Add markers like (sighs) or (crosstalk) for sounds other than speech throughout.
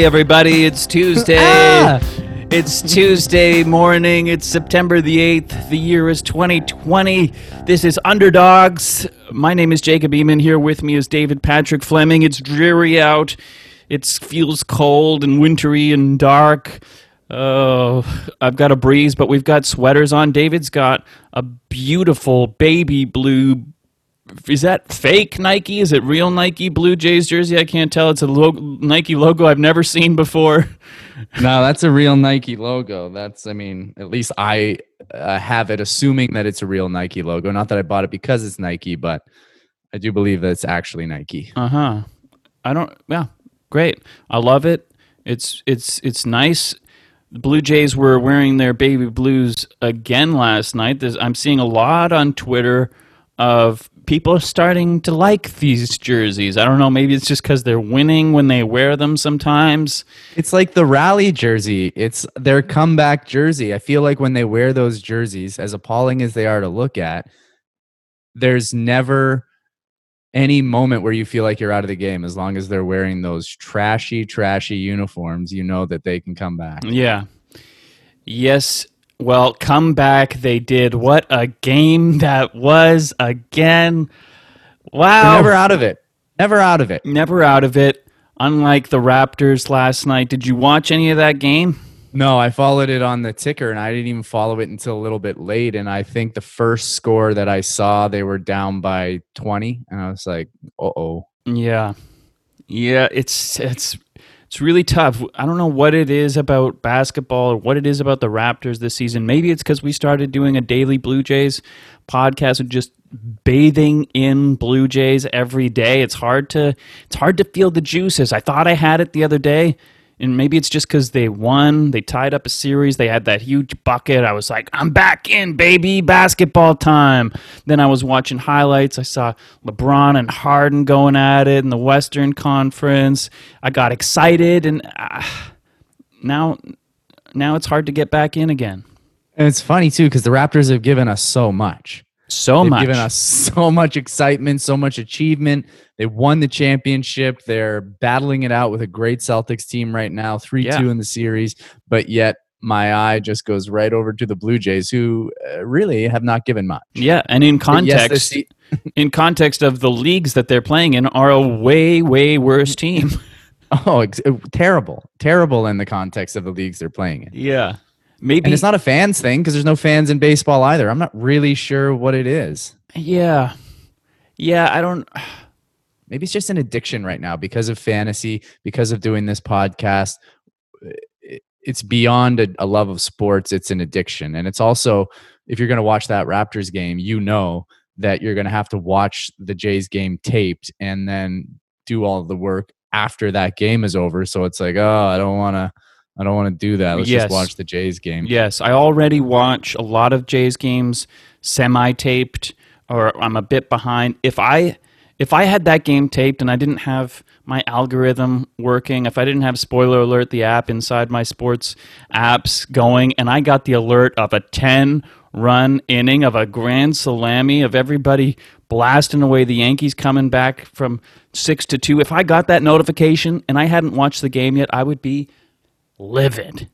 Hi, everybody. It's Tuesday. Ah! It's Tuesday morning. It's September the 8th. The year is 2020. This is Underdogs. My name is Jacob Eamon. Here with me is David Patrick Fleming. It's dreary out. It feels cold and wintry and dark. Oh, I've got a breeze, but we've got sweaters on. David's got a beautiful baby blue is that fake Nike? Is it real Nike Blue Jays jersey? I can't tell. It's a Nike logo I've never seen before. (laughs) No, that's a real Nike logo. That's, I mean, at least I uh, have it assuming that it's a real Nike logo. Not that I bought it because it's Nike, but I do believe that it's actually Nike. Uh huh. I don't. Yeah, great. I love it. It's it's it's nice. The Blue Jays were wearing their baby blues again last night. There's, I'm seeing a lot on Twitter of people are starting to like these jerseys. I don't know. Maybe it's just because they're winning when they wear them sometimes. It's like the rally jersey. It's their comeback jersey. I feel like when they wear those jerseys, as appalling as they are to look at, there's never any moment where you feel like you're out of the game as long as they're wearing those trashy, trashy uniforms. You know that they can come back. Yeah. Yes. Well, come back. They did. What a game that was again. Wow. Never out of it. Never out of it. Never out of it. Unlike the Raptors last night. Did you watch any of that game? No, I followed it on the ticker and I didn't even follow it until a little bit late. And I think the first score that I saw, they were down by 20. And I was like, uh oh. Yeah. Yeah, it's it's it's really tough. I don't know what it is about basketball or what it is about the Raptors this season. Maybe it's because we started doing a daily Blue Jays podcast and just bathing in Blue Jays every day. It's hard to it's hard to feel the juices. I thought I had it the other day. And maybe it's just because they won. They tied up a series. They had that huge bucket. I was like, I'm back in, baby, basketball time. Then I was watching highlights. I saw LeBron and Harden going at it in the Western Conference. I got excited, and uh, now, now it's hard to get back in again. And it's funny too, because the Raptors have given us so much. So They've much. given us so much excitement, so much achievement. They won the championship. They're battling it out with a great Celtics team right now, 3 Yeah. 2 in the series. But yet, my eye just goes right over to the Blue Jays, who uh, really have not given much. yeah, and in But yes, context, (laughs) in context of the leagues that they're playing in, are a way, way worse team. (laughs) oh, ex- uh, terrible. Terrible in the context of the leagues they're playing in. yeah, maybe And it's not a fans thing because there's no fans in baseball either. I'm not really sure what it is. Yeah. Yeah, I don't maybe it's just an addiction right now because of fantasy because of doing this podcast it's beyond a, a love of sports it's an addiction and it's also if you're going to watch that raptors game you know that you're going to have to watch the jays game taped and then do all the work after that game is over so it's like oh i don't want to i don't want to do that let's Yes. just watch the jays game Yes, I already watch a lot of Jays games semi-taped or I'm a bit behind. If I if I had that game taped and I didn't have my algorithm working, if I didn't have spoiler alert the app inside my sports apps going and I got the alert of a 10 run inning of a grand salami of everybody blasting away the Yankees coming back from 6 to 2, if I got that notification and I hadn't watched the game yet, I would be livid.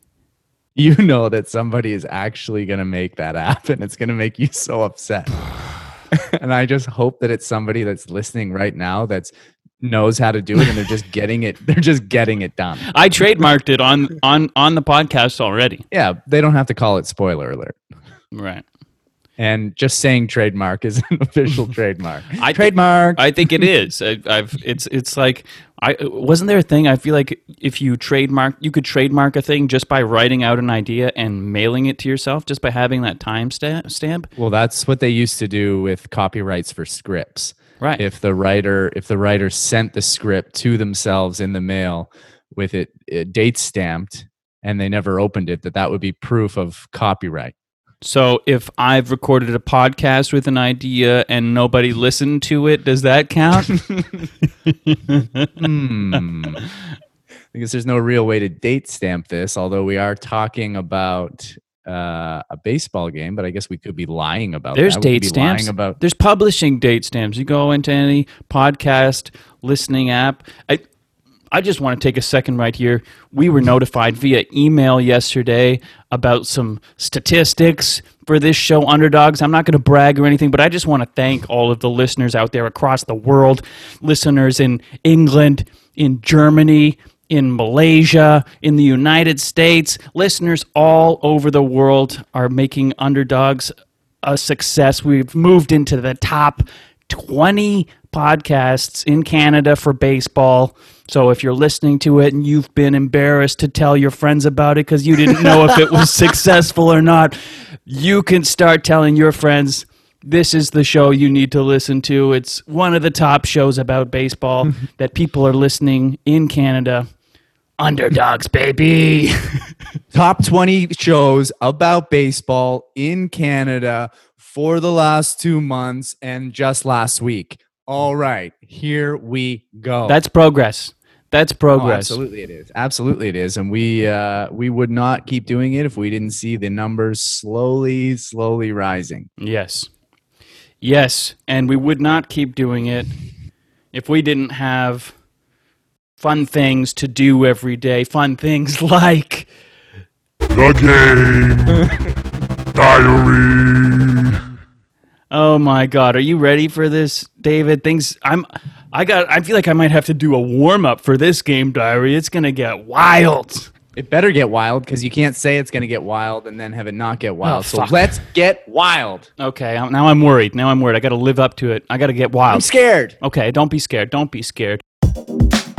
you know that somebody is actually going to make that happen. it's going to make you so upset (sighs) and i just hope that it's somebody that's listening right now that's knows how to do it and they're just getting it they're just getting it done I trademarked it on on on the podcast already. yeah they don't have to call it spoiler alert Right. And just saying trademark is an (laughs) official (laughs) trademark I trademark I think it (laughs) is. I, I've it's it's like I wasn't there a thing. I feel like if you trademark, you could trademark a thing just by writing out an idea and mailing it to yourself, just by having that time stamp. stamp. well that's what they used to do with copyrights for scripts Right. if the writer if the writer sent the script to themselves in the mail with it, it date stamped and they never opened it that that would be proof of copyright so if I've recorded a podcast with an idea and nobody listened to it, does that count? (laughs) hmm. I guess there's no real way to date stamp this, although we are talking about uh, a baseball game, but I guess we could be lying about There's that. Date stamps. Lying about There's publishing date stamps. You go into any podcast listening app. I, I just want to take a second right here. We were notified via email yesterday about some statistics for this show, Underdogs. I'm not going to brag or anything, but I just want to thank all of the listeners out there across the world, listeners in England, in Germany, in Malaysia, in the United States. Listeners all over the world are making Underdogs a success. We've moved into the top 20 podcasts in Canada for baseball. So if you're listening to it and you've been embarrassed to tell your friends about it because you didn't know if it was (laughs) successful or not, you can start telling your friends. This is the show you need to listen to. It's one of the top shows about baseball mm-hmm. that people are listening in Canada. Underdogs, baby. (laughs) Top 20 shows about baseball in Canada for the last two months and just last week. All right, here we go. That's progress. That's Oh, progress. absolutely it is. Absolutely it is. And we uh we would not keep doing it if we didn't see the numbers slowly, slowly rising. Yes. Yes. And we would not keep doing it if we didn't have fun things to do every day. Fun things (laughs) like The game (laughs) diary. Oh my god, are you ready for this, David? Things I'm I got I feel like I might have to do a warm up for this game diary. It's to get wild. It better get wild because you can't say it's to get wild and then have it not get wild. Oh, so fuck. let's get wild. Okay, now I'm worried. Now I'm worried. I got to live up to it. I got to get wild. I'm scared. Okay, don't be scared. Don't be scared.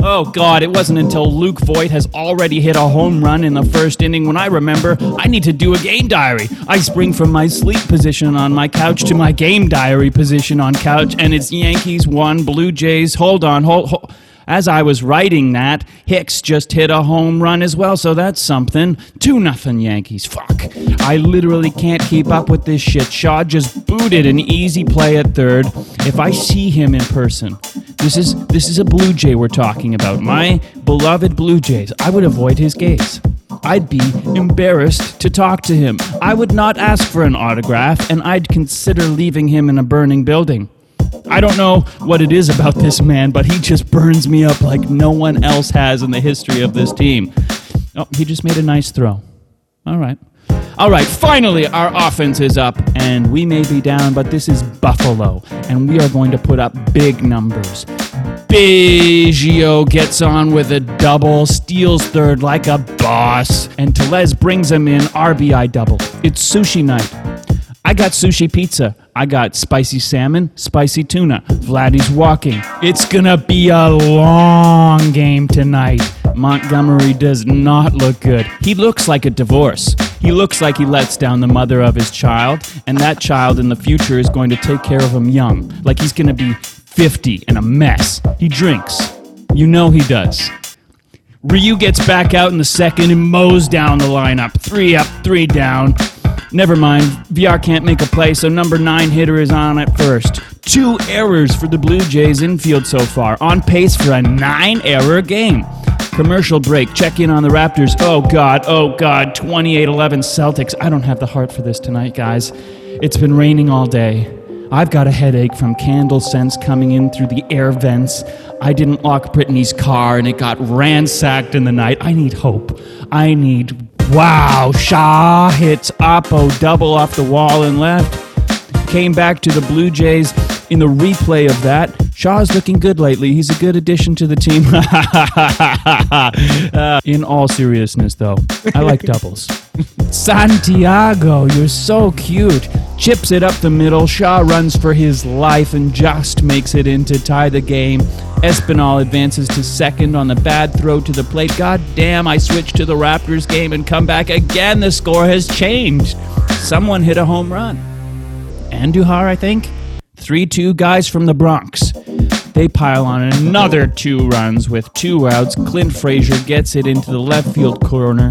Oh God, it wasn't until Luke Voit has already hit a home run in the first inning when I remember I need to do a game diary. I spring from my sleep position on my couch to my game diary position on couch, and it's Yankees one, Blue Jays. Hold on, hold. hold. As I was writing that, Hicks just hit a home run as well, so that's something. 2 nothing Yankees. Fuck. I literally can't keep up with this shit. Shaw just booted an easy play at third. If I see him in person, this is this is a Blue Jay we're talking about. My beloved Blue Jays. I would avoid his gaze. I'd be embarrassed to talk to him. I would not ask for an autograph, and I'd consider leaving him in a burning building. I don't know what it is about this man, but he just burns me up like no one else has in the history of this team. Oh, he just made a nice throw. All right. All right, finally, our offense is up, and we may be down, but this is Buffalo, and we are going to put up big numbers. Biggio gets on with a double, steals third like a boss, and Tellez brings him in RBI double. It's sushi night. I got sushi pizza. I got spicy salmon, spicy tuna. Vladdy's walking. It's gonna be a long game tonight. Montgomery does not look good. He looks like a divorce. He looks like he lets down the mother of his child, and that child in the future is going to take care of him young. Like he's gonna be 50 and a mess. He drinks. You know he does. Ryu gets back out in the second and mows down the lineup. Three up, three down. Never mind, VR can't make a play, so number nine hitter is on at first. Two errors for the Blue Jays infield so far, on pace for a nine error game. Commercial break, check in on the Raptors. Oh God, oh God, 28 11 Celtics. I don't have the heart for this tonight, guys. It's been raining all day. I've got a headache from candle scents coming in through the air vents. I didn't lock Brittany's car and it got ransacked in the night. I need hope. I need. Wow! Shaw hits Oppo double off the wall and left. Came back to the Blue Jays in the replay of that. Shaw's looking good lately. He's a good addition to the team. (laughs) Uh, in all seriousness, though, I like (laughs) doubles. Santiago, you're so cute. Chips it up the middle. Shaw runs for his life and just makes it in to tie the game. Espinal advances to second on the bad throw to the plate. God damn, I switch to the Raptors game and come back again. The score has changed. Someone hit a home run. Andujar, I think. 3 2 guys from the Bronx. They pile on another two runs with two outs. Clint Frazier gets it into the left field corner.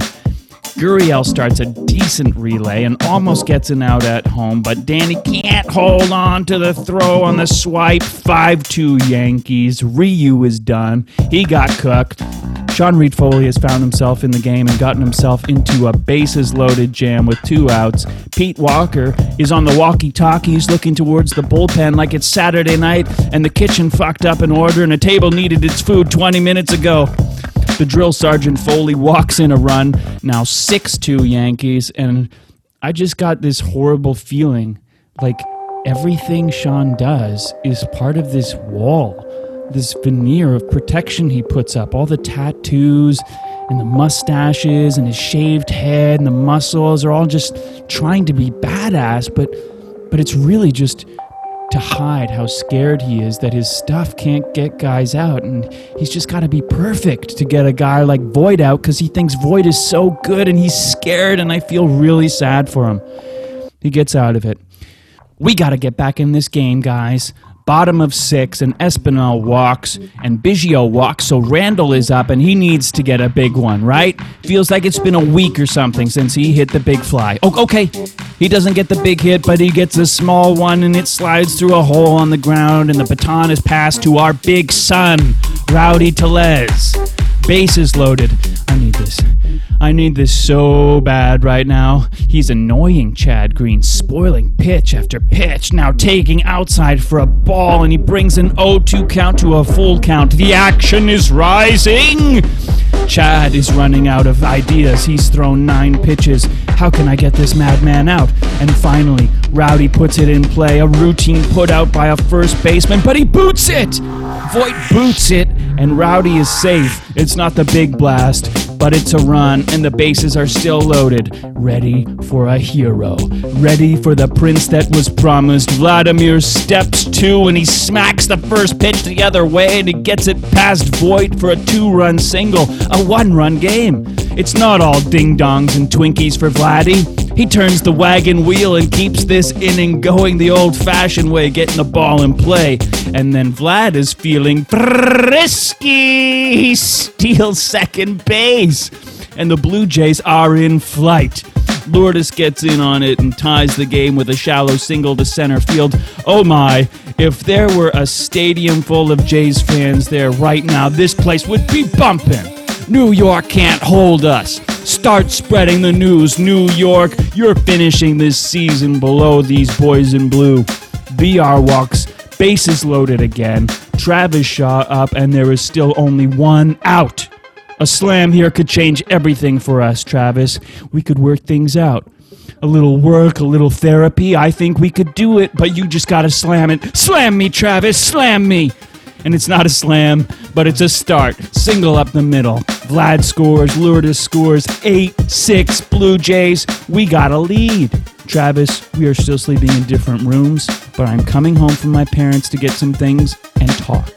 Gurriel starts a decent relay and almost gets an out at home, but Danny can't hold on to the throw on the swipe. 5 2 Yankees. Ryu is done. He got cooked. Sean Reid-Foley has found himself in the game and gotten himself into a bases loaded jam with two outs. Pete Walker is on the walkie talkies looking towards the bullpen like it's Saturday night and the kitchen fucked up in order and a table needed its food 20 minutes ago. The drill sergeant Foley walks in a run, now 6 2 Yankees, and I just got this horrible feeling like everything Sean does is part of this wall, this veneer of protection he puts up. All the tattoos and the mustaches and his shaved head and the muscles are all just trying to be badass, but but it's really just to hide how scared he is that his stuff can't get guys out and he's just got to be perfect to get a guy like Voit out cuz he thinks Voit is so good and he's scared and I feel really sad for him. He gets out of it. We got to get back in this game, guys. Bottom of six, and Espinal walks, and Biggio walks, so Randall is up, and he needs to get a big one, right? Feels like it's been a week or something since he hit the big fly. Oh, okay, he doesn't get the big hit, but he gets a small one, and it slides through a hole on the ground, and the baton is passed to our big son, Rowdy Tellez. Bases loaded. I need this. I need this so bad right now. He's annoying Chad Green, spoiling pitch after pitch, now taking outside for a ball, and he brings an 0 2 count to a full count. The action is rising! Chad is running out of ideas. He's thrown nine pitches. How can I get this madman out? And finally, Rowdy puts it in play. A routine put out by a first baseman, but he boots it! Voit boots it, and Rowdy is safe. It's not the big blast, but it's a run, and the bases are still loaded. Ready for a hero. Ready for the prince that was promised. Vladimir steps to, and he smacks the first pitch the other way, and he gets it past Voit for a two run single, a one run game. It's not all ding dongs and Twinkies for Vladdy. He turns the wagon wheel and keeps this inning going the old fashioned way, getting the ball in play. And then Vlad is feeling frisky. He steals second base. And the Blue Jays are in flight. Lourdes gets in on it and ties the game with a shallow single to center field. Oh my, if there were a stadium full of Jays fans there right now, this place would be bumping. New York can't hold us. Start spreading the news, New York. You're finishing this season below these boys in blue. BR walks, bases loaded again. Travis Shaw up, and there is still only one out. A slam here could change everything for us, Travis. We could work things out. A little work, a little therapy. I think we could do it, but you just gotta slam it. Slam me, Travis, slam me! And it's not a slam, but it's a start. Single up the middle. Vlad scores, Lourdes scores, 8 6 Blue Jays. We got a lead. Travis, we are still sleeping in different rooms, but I'm coming home from my parents to get some things and talk.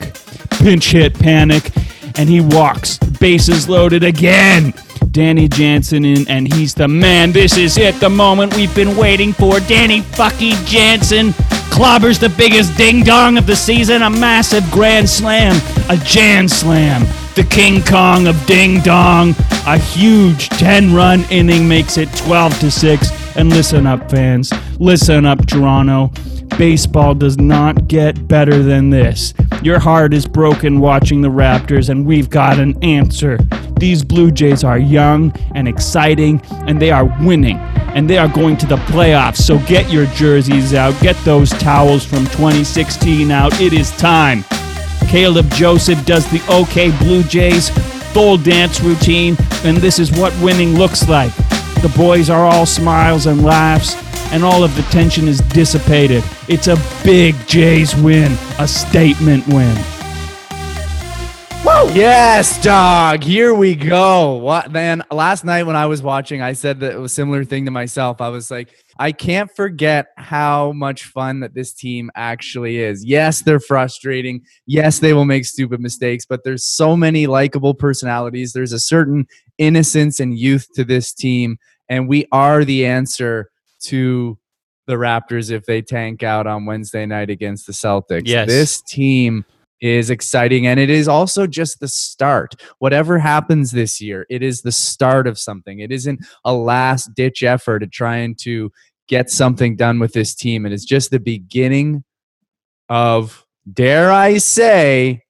Pinch hit, panic, and he walks. Bases loaded again. Danny Jansen in, and he's the man. This is it, the moment we've been waiting for. Danny fucking Jansen clobbers the biggest ding dong of the season, a massive grand slam, a Jan slam. The King Kong of ding dong. A huge 10 run inning makes it 12 to 6. And listen up, fans. Listen up, Toronto. Baseball does not get better than this. Your heart is broken watching the Raptors, and we've got an answer. These Blue Jays are young and exciting, and they are winning, and they are going to the playoffs. So get your jerseys out, get those towels from 2016 out. It is time. Caleb Joseph does the OK Blue Jays full dance routine, and this is what winning looks like. The boys are all smiles and laughs, and all of the tension is dissipated. It's a big Jays win, a statement win. Whoa! Yes, dog. Here we go. What man? Last night when I was watching, I said that it was a similar thing to myself. I was like, I can't forget how much fun that this team actually is. Yes, they're frustrating. Yes, they will make stupid mistakes, but there's so many likable personalities. There's a certain innocence and youth to this team, and we are the answer to the Raptors if they tank out on Wednesday night against the Celtics. Yes. This team is exciting and it is also just the start. Whatever happens this year, it is the start of something. It isn't a last ditch effort at trying to get something done with this team. It is just the beginning of, dare I say,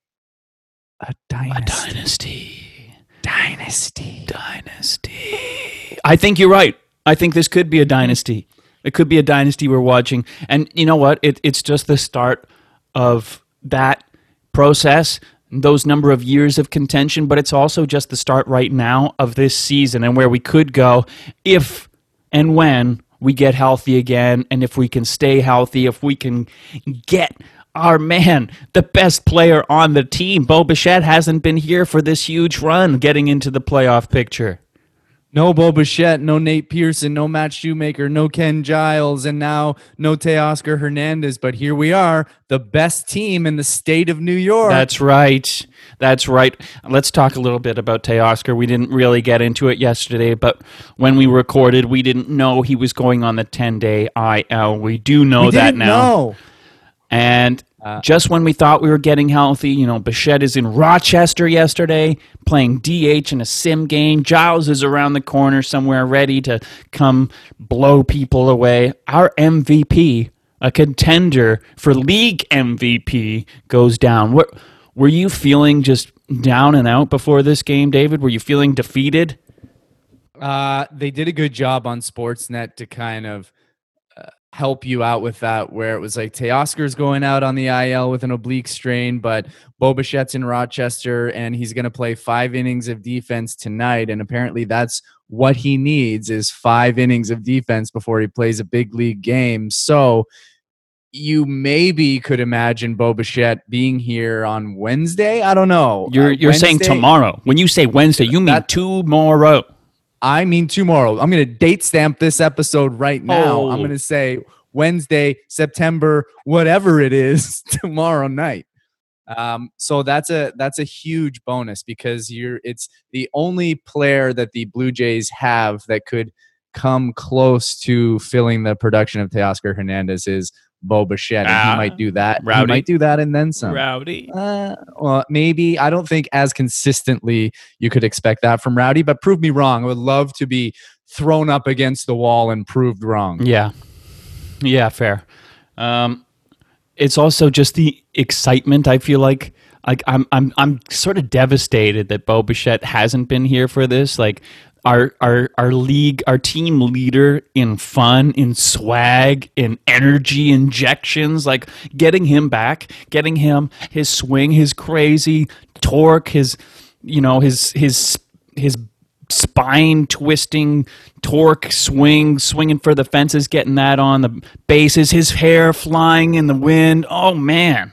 a A dynasty. dynasty. Dynasty. Dynasty. I think you're right. I think this could be a dynasty. It could be a dynasty we're watching. And you know what? It, it's just the start of that process, those number of years of contention, but it's also just the start right now of this season and where we could go if and when we get healthy again and if we can stay healthy, if we can get our man, the best player on the team. Bo Bichette hasn't been here for this huge run getting into the playoff picture. No Bo Bichette, no Nate Pearson, no Matt Shoemaker, no Ken Giles, and now no Teoscar Hernandez. But here we are, the best team in the state of New York. That's right. That's right. Let's talk a little bit about Teoscar. We didn't really get into it yesterday, but when we recorded, we didn't know he was going on the 10 day IL. We do know we that now. know. And just when we thought we were getting healthy, you know, Bichette is in Rochester yesterday playing DH in a sim game. Giles is around the corner somewhere ready to come blow people away. Our MVP, a contender for league MVP, goes down. What were you feeling just down and out before this game, David? Were you feeling defeated? Uh, they did a good job on Sportsnet to kind of uh, help you out with that, where it was like Teoscar's going out on the IL with an oblique strain, but Bo Bichette's in Rochester and he's going to play five innings of defense tonight. And apparently that's what he needs is five innings of defense before he plays a big league game. So you maybe could imagine Bo Bichette being here on Wednesday. I don't know. You're Uh, you're saying tomorrow. When you say Wednesday, you mean That- tomorrow. I mean tomorrow. I'm going to date stamp this episode right now. I'm Oh. going to say Wednesday, September, whatever it is, (laughs) tomorrow night. Um, so that's a that's a huge bonus because you're it's the only player that the Blue Jays have that could come close to filling the production of Teoscar Hernandez is Bo Bichette. Ah, he might do that. Rowdy. He might do that and then some. Rowdy. Uh, well, maybe I don't think as consistently you could expect that from Rowdy, but prove me wrong. I would love to be thrown up against the wall and proved wrong. Yeah. Yeah, fair. Um, it's also just the excitement. I feel like like I'm I'm I'm sort of devastated that Bo Bichette hasn't been here for this. Like our our our league, our team leader in fun, in swag, in energy injections, like getting him back, getting him his swing, his crazy torque, his you know, his his his spine twisting torque swing swinging for the fences getting that on the bases his hair flying in the wind. Oh man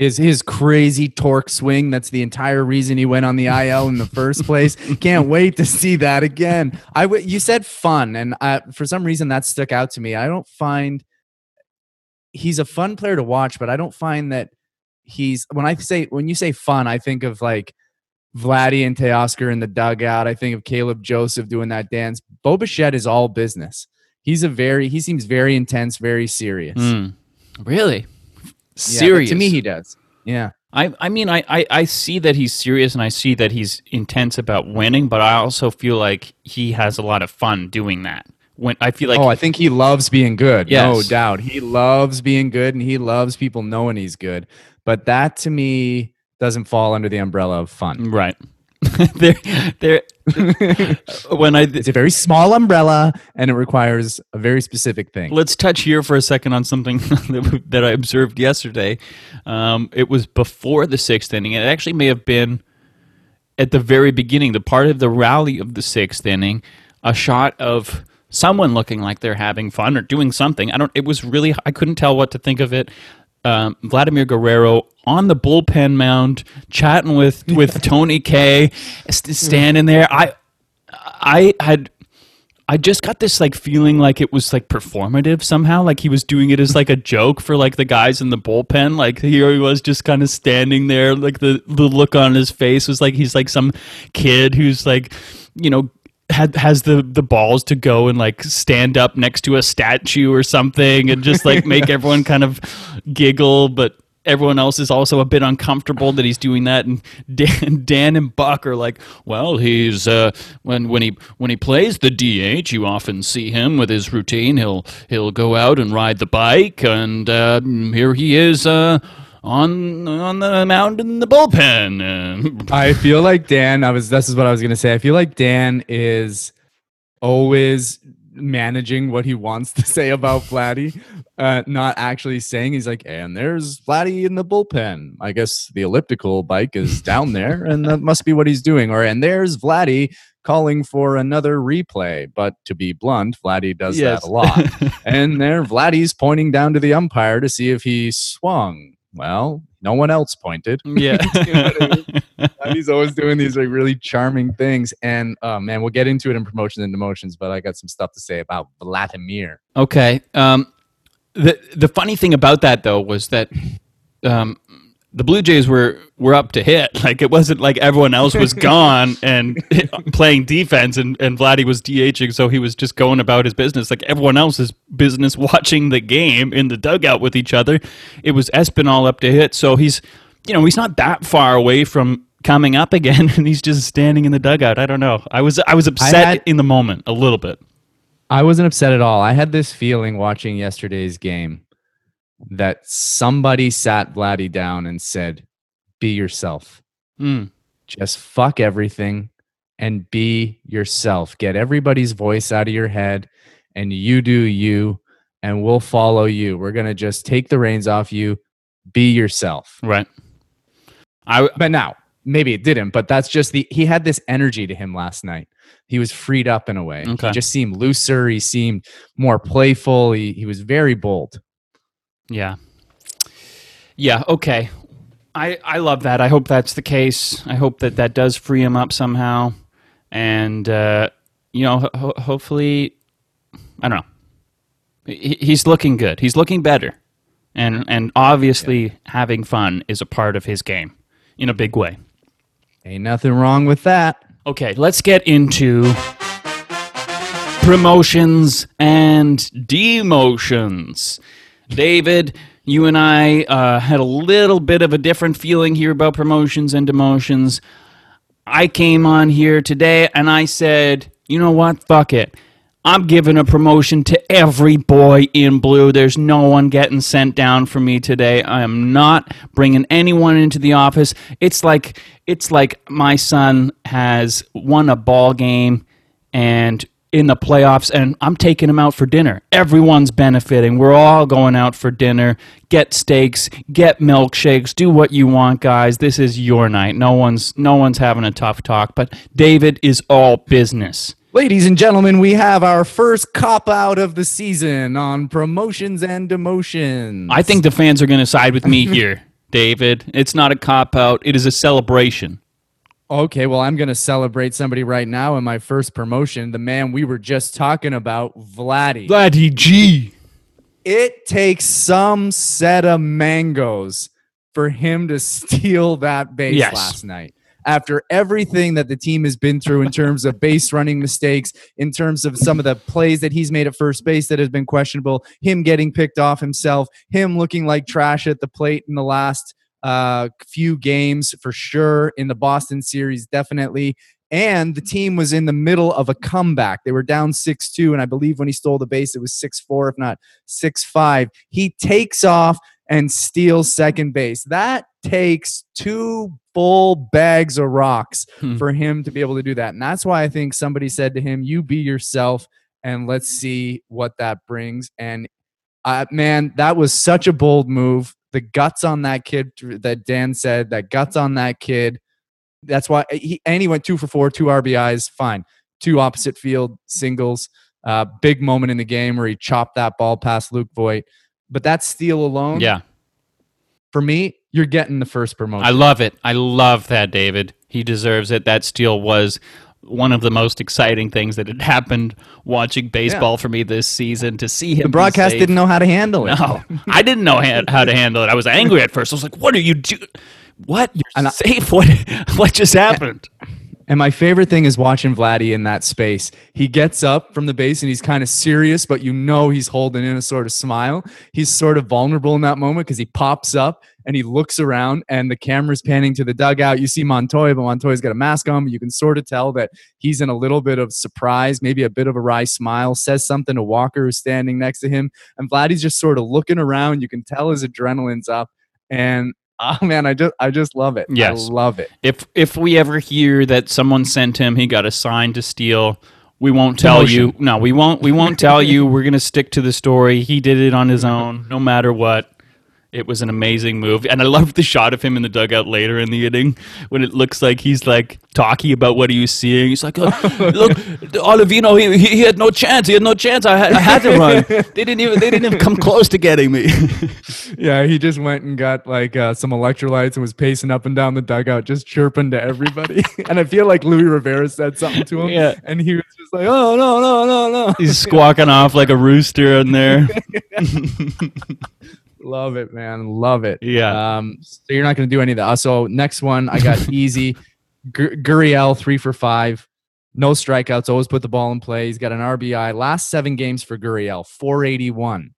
His his crazy torque swing. That's the entire reason he went on the IL in the first place. (laughs) Can't wait to see that again. I w- you said fun, and uh, for some reason that stuck out to me. I don't find he's a fun player to watch, but I don't find that he's when I say when you say fun, I think of like Vladdy and Teoscar in the dugout. I think of Caleb Joseph doing that dance. Bo Bichette is all business. He's a very he seems very intense, very serious. Hmm. really Yeah, serious to me, he does. Yeah. I, I mean I, I, I see that he's serious and I see that he's intense about winning, but I also feel like he has a lot of fun doing that. When I feel like oh, I think he loves being good. No doubt. He loves being good and he loves people knowing he's good. But that to me doesn't fall under the umbrella of fun. right. (laughs) there there (laughs) when I It's a very small umbrella and it requires a very specific thing. Let's touch here for a second on something (laughs) that that I observed yesterday. Um, it was before the sixth inning. It actually may have been at the very beginning, the part of the rally of the sixth inning, a shot of someone looking like they're having fun or doing something. I don't. It was really. I couldn't tell what to think of it. Um, Vladimir Guerrero on the bullpen mound, chatting with with (laughs) Tony K, st- standing there. I I had I just got this like feeling like it was like performative somehow. Like he was doing it as like a joke for like the guys in the bullpen. Like here he was just kind of standing there. Like the the look on his face was like he's like some kid who's like, you know, had has the the balls to go and like stand up next to a statue or something and just like make (laughs) everyone kind of giggle, but everyone else is also a bit uncomfortable that he's doing that. And Dan, Dan and Buck are like well he's uh when when he when he plays the DH you often see him with his routine. He'll he'll go out and ride the bike and uh, here he is uh on on the mound in the bullpen. (laughs) I feel like Dan. I was. This is what I was gonna say. I feel like Dan is always managing what he wants to say about Vladdy, uh, not actually saying. He's like, and there's Vladdy in the bullpen. I guess the elliptical bike is down there, and that must be what he's doing. Or and there's Vladdy calling for another replay. But to be blunt, Vladdy does Yes. that a lot. (laughs) and there, Vladdy's pointing down to the umpire to see if he swung. Well, no one else pointed. yeah. (laughs) You know I mean? And he's always doing these like really charming things. And oh man, we'll get into it in promotions and demotions, but I got some stuff to say about Vladimir. Okay. Um, the the funny thing about that though was that um, the Blue Jays were were up to hit. (laughs) Like it wasn't like everyone else was (laughs) gone and (laughs) playing defense, and and Vladdy was DHing, so he was just going about his business like everyone else's business, watching the game in the dugout with each other. It was Espinal up to hit, so he's you know he's not that far away from coming up again, and he's just standing in the dugout. I don't know. I was I was upset had- in the moment a little bit. I wasn't upset at all. I had this feeling watching yesterday's game that somebody sat Vladdy down and said, Be yourself. Mm. Just fuck everything and be yourself. Get everybody's voice out of your head and you do you, and we'll follow you. We're going to just take the reins off you. Be yourself. Right. I But now, maybe it didn't, but that's just the he had this energy to him last night. He was freed up in a way. Okay. He just seemed looser. He seemed more playful. He, he was very bold. Yeah. Yeah. Okay. I I love that. I hope that's the case. I hope that that does free him up somehow, and uh, you know, ho- ho- hopefully, I don't know. He, he's looking good. He's looking better, and and obviously having fun is a part of his game in a big way. Ain't nothing wrong with that. Okay, let's get into promotions and demotions. David, you and I uh, had a little bit of a different feeling here about promotions and demotions. I came on here today and I said, you know what? Fuck it. I'm giving a promotion to every boy in blue. There's no one getting sent down for me today. I am not bringing anyone into the office. It's like it's like my son has won a ball game and in the playoffs and I'm taking them out for dinner. Everyone's benefiting. We're all going out for dinner. Get steaks, get milkshakes, do what you want, guys. This is your night. No one's no one's having a tough talk, but David is all business. Ladies and gentlemen, we have our first cop out of the season on promotions and demotions. I think the fans are going to side with me (laughs) here, David. It's not a cop out, it is a celebration. Okay, well, I'm going to celebrate somebody right now in my first promotion, the man we were just talking about, Vladdy. Vladdy G. it takes some set of mangoes for him to steal that base Yes. last night. After everything that the team has been through in terms of base running mistakes, in terms of some of the plays that he's made at first base that has been questionable, him getting picked off himself, him looking like trash at the plate in the last uh, few games for sure, in the Boston series, definitely. And the team was in the middle of a comeback. They were down 6 2. And I believe when he stole the base, it was 6 4, if not six five. He takes off and steals second base. That takes two full bags of rocks (laughs) Hmm. for him to be able to do that. And that's why I think somebody said to him, "You be yourself, and let's see what that brings." And uh, man, that was such a bold move. The guts on that kid that Dan said, that guts on that kid. That's why he and he went two for four, two RBIs. Fine, two opposite field singles. Uh, big moment in the game where he chopped that ball past Luke Voit. But that steal alone, Yeah. for me, you're getting the first promotion. I love it. I love that, David. He deserves it. That steal was one of the most exciting things that had happened watching baseball for me this season to see him. the broadcast didn't know how to handle it. No, I didn't know ha- how to handle it. I was angry at first. I was like, "What are you doing? What? You're And I- safe? What? What just happened?" And my favorite thing is watching Vladdy in that space. He gets up from the base and he's kind of serious, but you know he's holding in a sort of smile. He's sort of vulnerable in that moment because he pops up and he looks around and the camera's panning to the dugout. You see Montoya, but Montoya's got a mask on, but you can sort of tell that he's in a little bit of surprise, maybe a bit of a wry smile, says something to Walker who's standing next to him. And Vladdy's just sort of looking around. You can tell his adrenaline's up. and oh man, I just I just love it. Yes. I love it. If if we ever hear that someone sent him, he got a sign to steal. We won't tell you. No, we won't. We won't tell you. We're gonna stick to the story. He did it on his own, no matter what. It was an amazing move, and I loved the shot of him in the dugout later in the inning when it looks like he's like talking about what he was seeing. He's like, "Oh, (laughs) "Look, Olivino, he, he, he had no chance. He had no chance. I had, I had to run. They didn't even they didn't even come close to getting me." (laughs) Yeah, he just went and got like uh, some electrolytes and was pacing up and down the dugout, just chirping to everybody. (laughs) and I feel like Luis Rivera said something to him, Yeah. and he was just like, "Oh no, no, no, no!" he's squawking off like a rooster in there. Love it, man. Love it. Yeah. Um, so you're not going to do any of that. Uh, So next one, I got (laughs) easy. Gur- Gurriel, three for five. No strikeouts. Always put the ball in play. He's got an RBI. Last seven games for Gurriel, 481.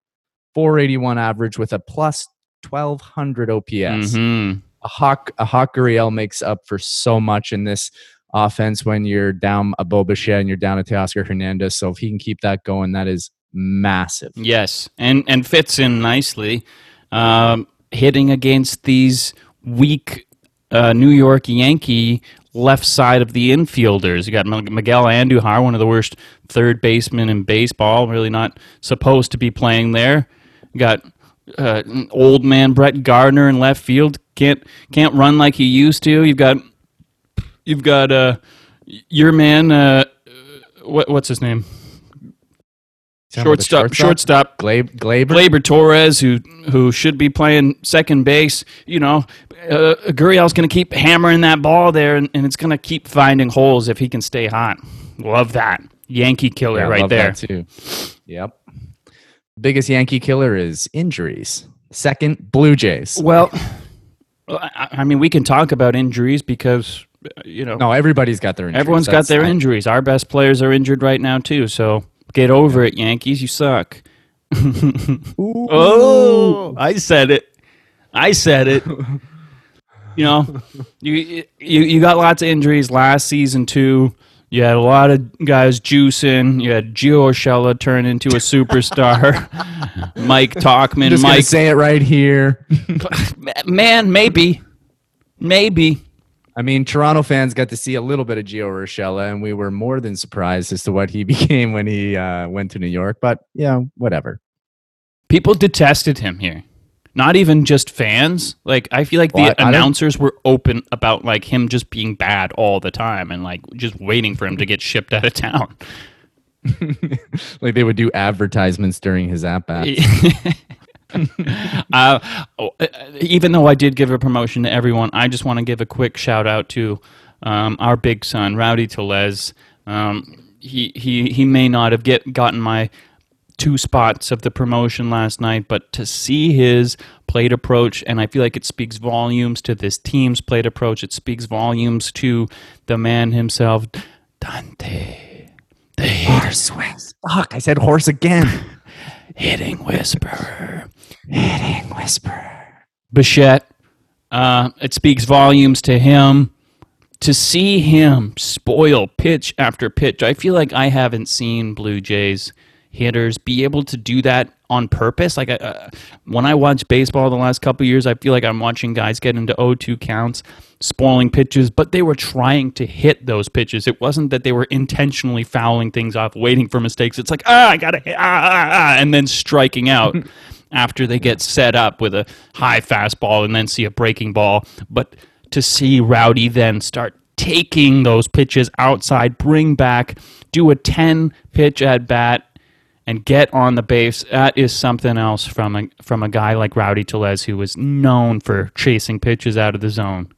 481 average with a plus 1200 OPS. Mhm. A hawk, a hawk Gurriel makes up for so much in this offense when you're down a Bo Bichette and you're down a Teoscar Hernandez. So if he can keep that going, that is massive. Yes, and and fits in nicely, um, hitting against these weak uh, New York Yankee left side of the infielders. You got Miguel Andujar, one of the worst third basemen in baseball, really not supposed to be playing there. You got uh, old man Brett Gardner in left field, can't can't run like he used to. You've got you've got uh, your man. Uh, what, what's his name? Talking about the Shortstop. Shortstop. Glab- Glaber? Gleyber Torres, who who should be playing second base, you know, uh, Gurriel's going to keep hammering that ball there, and, and it's going to keep finding holes if he can stay hot. Love that Yankee killer Yeah, right love there. that too. Yep. Biggest Yankee killer is injuries. Second, Blue Jays. Well, I, I mean, we can talk about injuries because you know No, everybody's got their injuries. everyone's got their injuries. Our best players are injured right now too, so get over it, Yankees. You suck. (laughs) Oh, I said it. I said it. (laughs) you know, you you you got lots of injuries last season too. You had a lot of guys juicing. You had Gio Urshela turn into a superstar. (laughs) Mike Tauchman, Just gonna Mike, say it right here. man, maybe, maybe. I mean, Toronto fans got to see a little bit of Gio Urshela, and we were more than surprised as to what he (laughs) became when he uh, went to New York. But yeah, whatever. People detested him here. Not even just fans. Like I feel like the Well, I- I announcers were open about like him just being bad all the time and like just waiting for him to get shipped out of town. (laughs) like they would do advertisements during his at bat. (laughs) (laughs) uh, oh, uh, even though I did give a promotion to everyone, I just want to give a quick shout out to um, our big son, Rowdy Tellez. Um, he, he, he may not have get gotten my two spots of the promotion last night, but to see his plate approach, and I feel like it speaks volumes to this team's plate approach. It speaks volumes to the man himself, Dante, the Horse. Fuck, I said horse again. (laughs) hitting whisperer. Hitting whisperer. Bichette. Uh, it speaks volumes to him. To see him spoil pitch after pitch, I feel like I haven't seen Blue Jays hitters be able to do that on purpose. Like uh, when I watch baseball the last couple years, I feel like I'm watching guys get into 0-2 counts, spoiling pitches, but they were trying to hit those pitches. It wasn't that they were intentionally fouling things off, waiting for mistakes. It's like ah, I gotta hit, ah, ah, ah, and then striking out. (laughs) after they get set up with a high fastball and then see a breaking ball. But to see Rowdy then start taking those pitches outside, bring back, do a 10 pitch at bat, and get on the base, that is something else from a, from a guy like Rowdy Tellez who was known for chasing pitches out of the zone.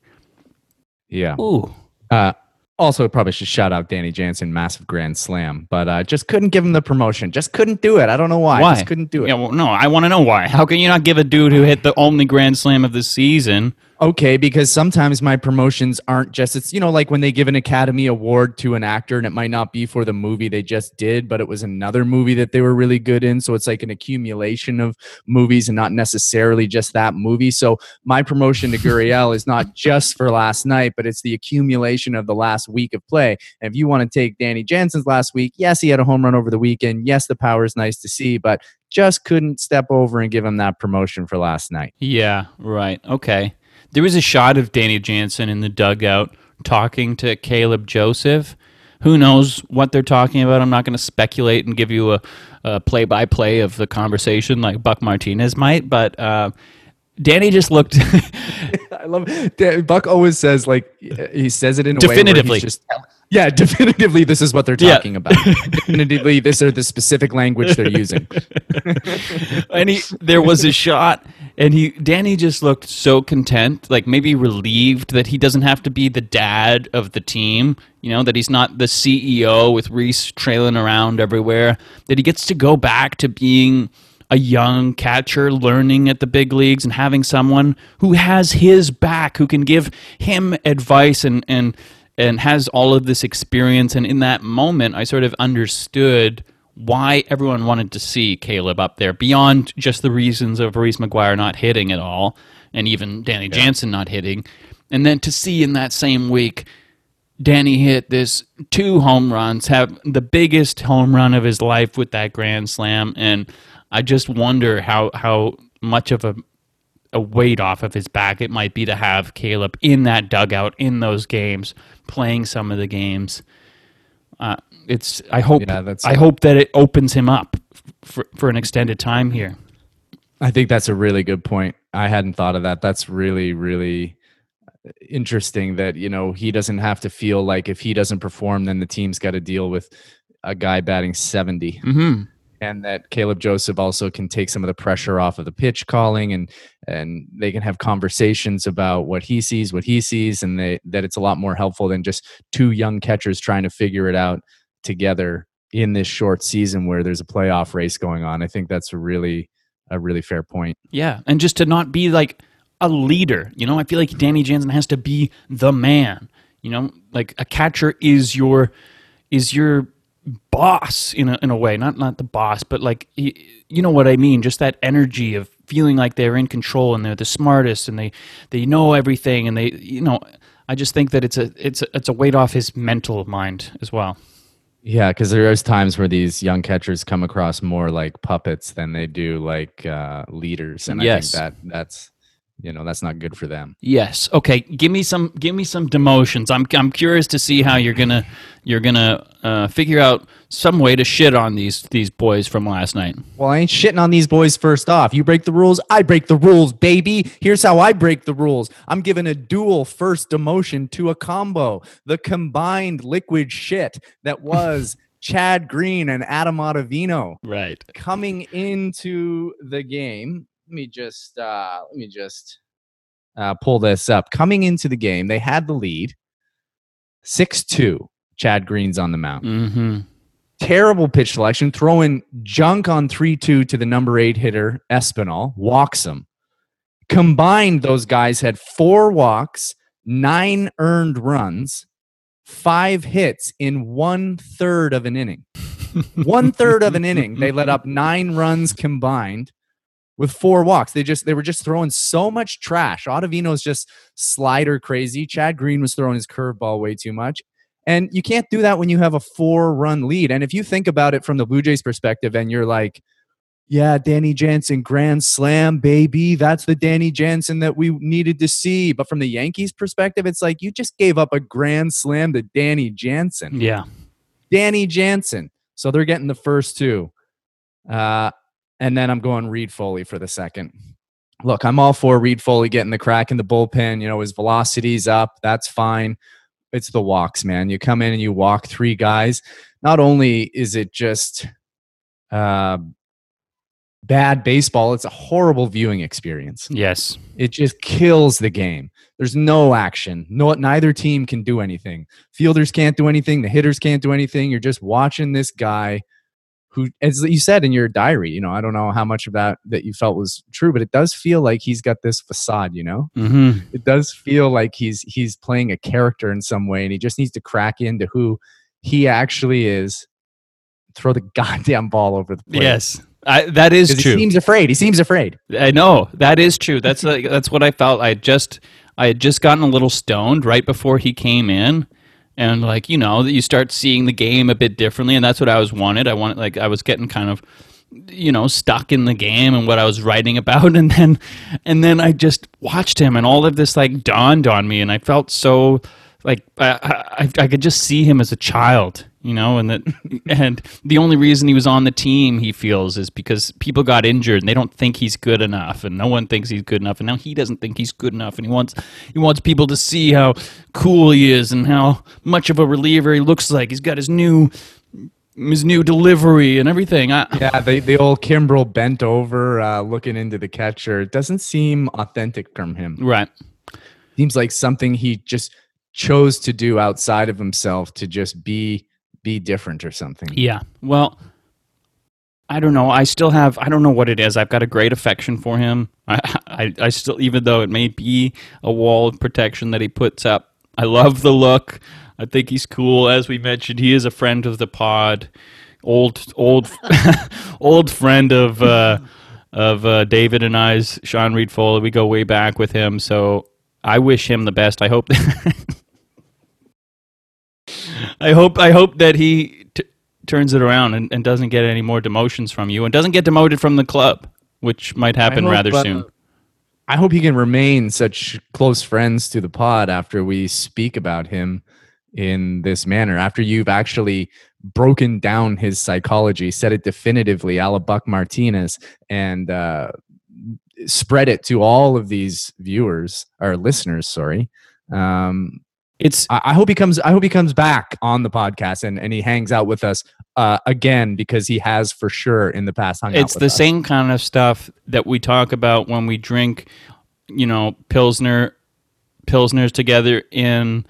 Yeah. Ooh. Uh, also, probably should shout out Danny Jansen, massive grand slam, but uh, just couldn't give him the promotion. Just couldn't do it. I don't know why. Why? Just couldn't do it. Yeah, well, no, I want to know why. How can you not give a dude who hit the only grand slam of the season? Okay because sometimes my promotions aren't just it's you know like when they give an academy award to an actor and it might not be for the movie they just did but it was another movie that they were really good in. So it's like an accumulation of movies and not necessarily just that movie. So my promotion to Gurriel is not (laughs) just for last night but it's the accumulation of the last week of play. And if you want to take Danny Jansen's last week yes he had a home run over the weekend. Yes the power is nice to see but just couldn't step over and give him that promotion for last night. Yeah, right. Okay. There was a shot of Danny Jansen in the dugout talking to Caleb Joseph. Who knows what they're talking about? I'm not going to speculate and give you a, a play-by-play of the conversation like Buck Martinez might, but uh, Danny just looked (laughs) I love Dan- Buck always says like he says it in a way Definitively. just yeah, (laughs) definitively this is what they're Yeah. talking about. definitively this are the specific language they're using. (laughs) and he there was a shot and he Danny just looked so content, like maybe relieved that he doesn't have to be the dad of the team, you know, that he's not the CEO with Reese trailing around everywhere, that he gets to go back to being a young catcher learning at the big leagues and having someone who has his back who can give him advice and and and has all of this experience. And in that moment I sort of understood why everyone wanted to see Caleb up there beyond just the reasons of Reese McGuire not hitting at all and even Danny Jansen not hitting. And then to see in that same week Danny hit this two home runs, have the biggest home run of his life with that grand slam. And I just wonder how how much of a a weight off of his back it might be to have Caleb in that dugout in those games, playing some of the games. Uh, it's I hope Yeah, that's- I hope that it opens him up for for an extended time here. I think that's a really good point. I hadn't thought of that. That's really, really interesting that, you know, he doesn't have to feel like if he doesn't perform, then the team's got to deal with a guy batting 70. hmm And that Caleb Joseph also can take some of the pressure off of the pitch calling and and they can have conversations about what he sees, what he sees, and they that it's a lot more helpful than just two young catchers trying to figure it out together in this short season where there's a playoff race going on. I think that's a really a really fair point. Yeah, and just to not be like a leader, you know, I feel like Danny Jansen has to be the man. You know, like a catcher is your is your boss in a in a way, not not the boss, but like you, you know what I mean. Just that energy of feeling like they're in control and they're the smartest and they they know everything and they you know. I just think that it's a it's a, it's a weight off his mental mind as well. Yeah, because there is times where these young catchers come across more like puppets than they do like uh, leaders, and Yes. I think that that's you know that's not good for them. Yes. Okay. Give me some. Give me some demotions. I'm. I'm curious to see how you're gonna. You're gonna uh, figure out some way to shit on these these boys from last night. Well, I ain't shitting on these boys first off. You break the rules, I break the rules, baby. Here's how I break the rules. I'm giving a dual first demotion to a combo. The combined liquid shit that was (laughs) Chad Green and Adam Ottavino Right. coming into the game. Let me just uh let me just uh pull this up. Coming into the game, they had the lead. 6-2. Chad Green's on the mound Mm-hmm. terrible pitch selection, throwing junk on 3 2 to the number eight hitter, Espinal, walks him. Combined, those guys had four walks, nine earned runs, five hits in one third of an inning. (laughs) one third of an inning, they let up nine runs combined with four walks. They just they were just throwing so much trash. Ottavino's just slider crazy. Chad Green was throwing his curveball way too much. And you can't do that when you have a four run lead. And if you think about it from the Blue Jays perspective and you're like, yeah, Danny Jansen, grand slam, baby. That's the Danny Jansen that we needed to see. But from the Yankees perspective, it's like you just gave up a grand slam to Danny Jansen. Yeah. Danny Jansen. So they're getting the first two. Uh, and then I'm going Reid-Foley for the second. Look, I'm all for Reid-Foley getting the crack in the bullpen. You know, his velocity's up. That's fine. It's the walks, man. You come in and you walk three guys. Not only is it just uh, bad baseball, it's a horrible viewing experience. Yes. It just kills the game. There's no action. No, neither team can do anything. Fielders can't do anything. The hitters can't do anything. You're just watching this guy who, as you said in your diary, you know, I don't know how much of that that you felt was true, but it does feel like he's got this facade, you know. Mm-hmm. It does feel like he's he's playing a character in some way, and he just needs to crack into who he actually is. Throw the (laughs) goddamn ball over the plate. Yes, I, that is true. He seems afraid. He seems afraid. I know that is true. That's like, that's what I felt. I just I had just gotten a little stoned right before he came in, and like you know that you start seeing the game a bit differently, and that's what I was wanted. I wanted like I was getting kind of you know stuck in the game and what I was writing (laughs) about, and then and then I just watched him, and all of this like dawned on me, and I felt so like I I, I could just see him as a child you know and that (laughs) and the only reason he was on the team he feels is because people got injured and they don't think he's good enough and no one thinks he's good enough and now he doesn't think he's good enough and he wants he wants people to see how cool he is and how much of a reliever he looks like he's got his new his new delivery and everything I, Yeah, the, the old Kimbrel bent over, uh, looking into the catcher. It doesn't seem authentic from him. right Seems like something he just chose to do outside of himself to just be be different or something. Yeah. Well, I don't know. I still have. I don't know what it is. I've got a great affection for him. (laughs) I, I, I still, even though it may be a wall of protection that he puts up, I love the look. I think he's cool. As we mentioned, he is a friend of the pod. Old, old, (laughs) old friend of uh, of uh, David and I's Sean Reid-Foley. We go way back with him. So I wish him the best. I hope. (laughs) I hope I hope that he t- turns it around and, and doesn't get any more demotions from you and doesn't get demoted from the club, which might happen hope, rather uh, soon. I hope he can remain such close friends to the pod after we speak about him in this manner. After you've actually broken down his psychology, said it definitively, a la Buck Martinez, and uh, spread it to all of these viewers or listeners. Sorry. Um, It's I, I hope he comes. I hope he comes back on the podcast and, and he hangs out with us uh, again because he has for sure in the past hung out. it's the us. same kind of stuff that we talk about when we drink, you know, pilsner pilsners together in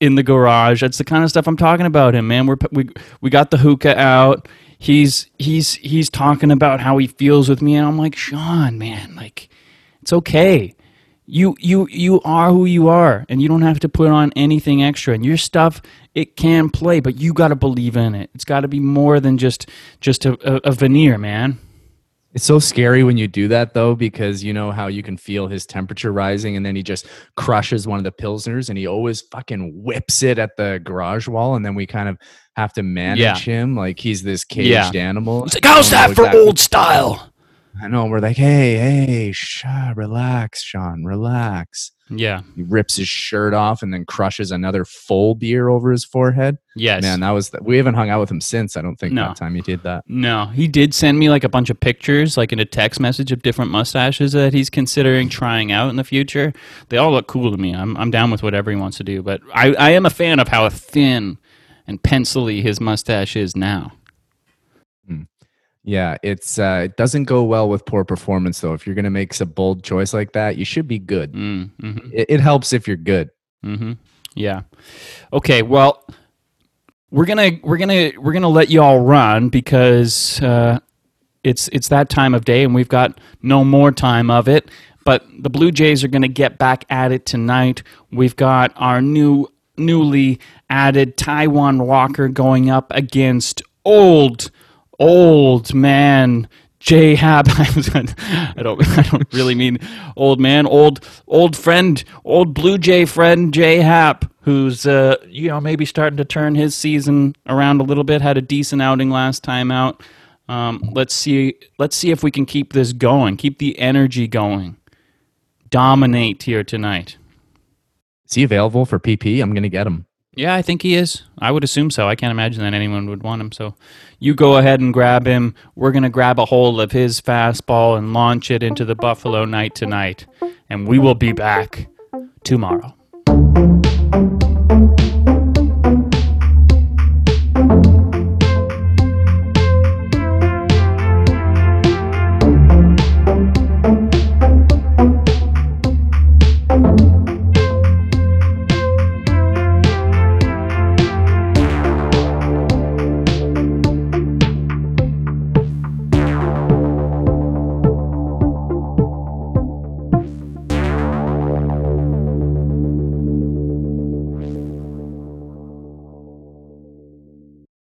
in the garage. That's the kind of stuff I'm talking about him, man. We're we we got the hookah out. He's he's he's talking about how he feels with me, and I'm like, Sean, man, like it's okay. You you you are who you are, and you don't have to put on anything extra. And your stuff, it can play, but you got to believe in it. It's got to be more than just just a, a, a veneer, man. It's so scary when you do that though, because you know how you can feel his temperature rising and then he just crushes one of the pilsners and he always fucking whips it at the garage wall and then we kind of have to manage Yeah. him like he's this caged animal. It's like, how's that for exactly- old style? I know. We're like, hey, hey, sh- relax, Sean, relax. Yeah. He rips his shirt off and then crushes another full beer over his forehead. Yes. Man, that was we haven't hung out with him since. I don't think No. that time he did that. No, he did send me like a bunch of pictures, like in a text message of different mustaches that he's considering trying out in the future. They all look cool to me. I'm I'm down with whatever he wants to do, but I, I am a fan of how thin and pencily his mustache is now. Yeah, it's uh, it doesn't go well with poor performance though. If you're gonna make a bold choice like that, you should be good. Mm, hmm It, it helps if you're good. hmm Yeah. Okay. Well, we're gonna we're gonna we're gonna let you all run because uh, it's it's that time of day and we've got no more time of it. But the Blue Jays are gonna get back at it tonight. We've got our new newly added Taijuan Walker going up against old old man J Hap. (laughs) I don't I don't really mean old man, old old friend, old Blue Jay friend J Hap, who's uh you know maybe starting to turn his season around a little bit. Had a decent outing last time out. Um, let's see let's see if we can keep this going, keep the energy going. Dominate here tonight. Is he available for PP? I'm gonna get him. Yeah, I think he is. I would assume so. I can't imagine that anyone would want him. So you go ahead and grab him. We're going to grab a hold of his fastball and launch it into the Buffalo night tonight. And we will be back tomorrow.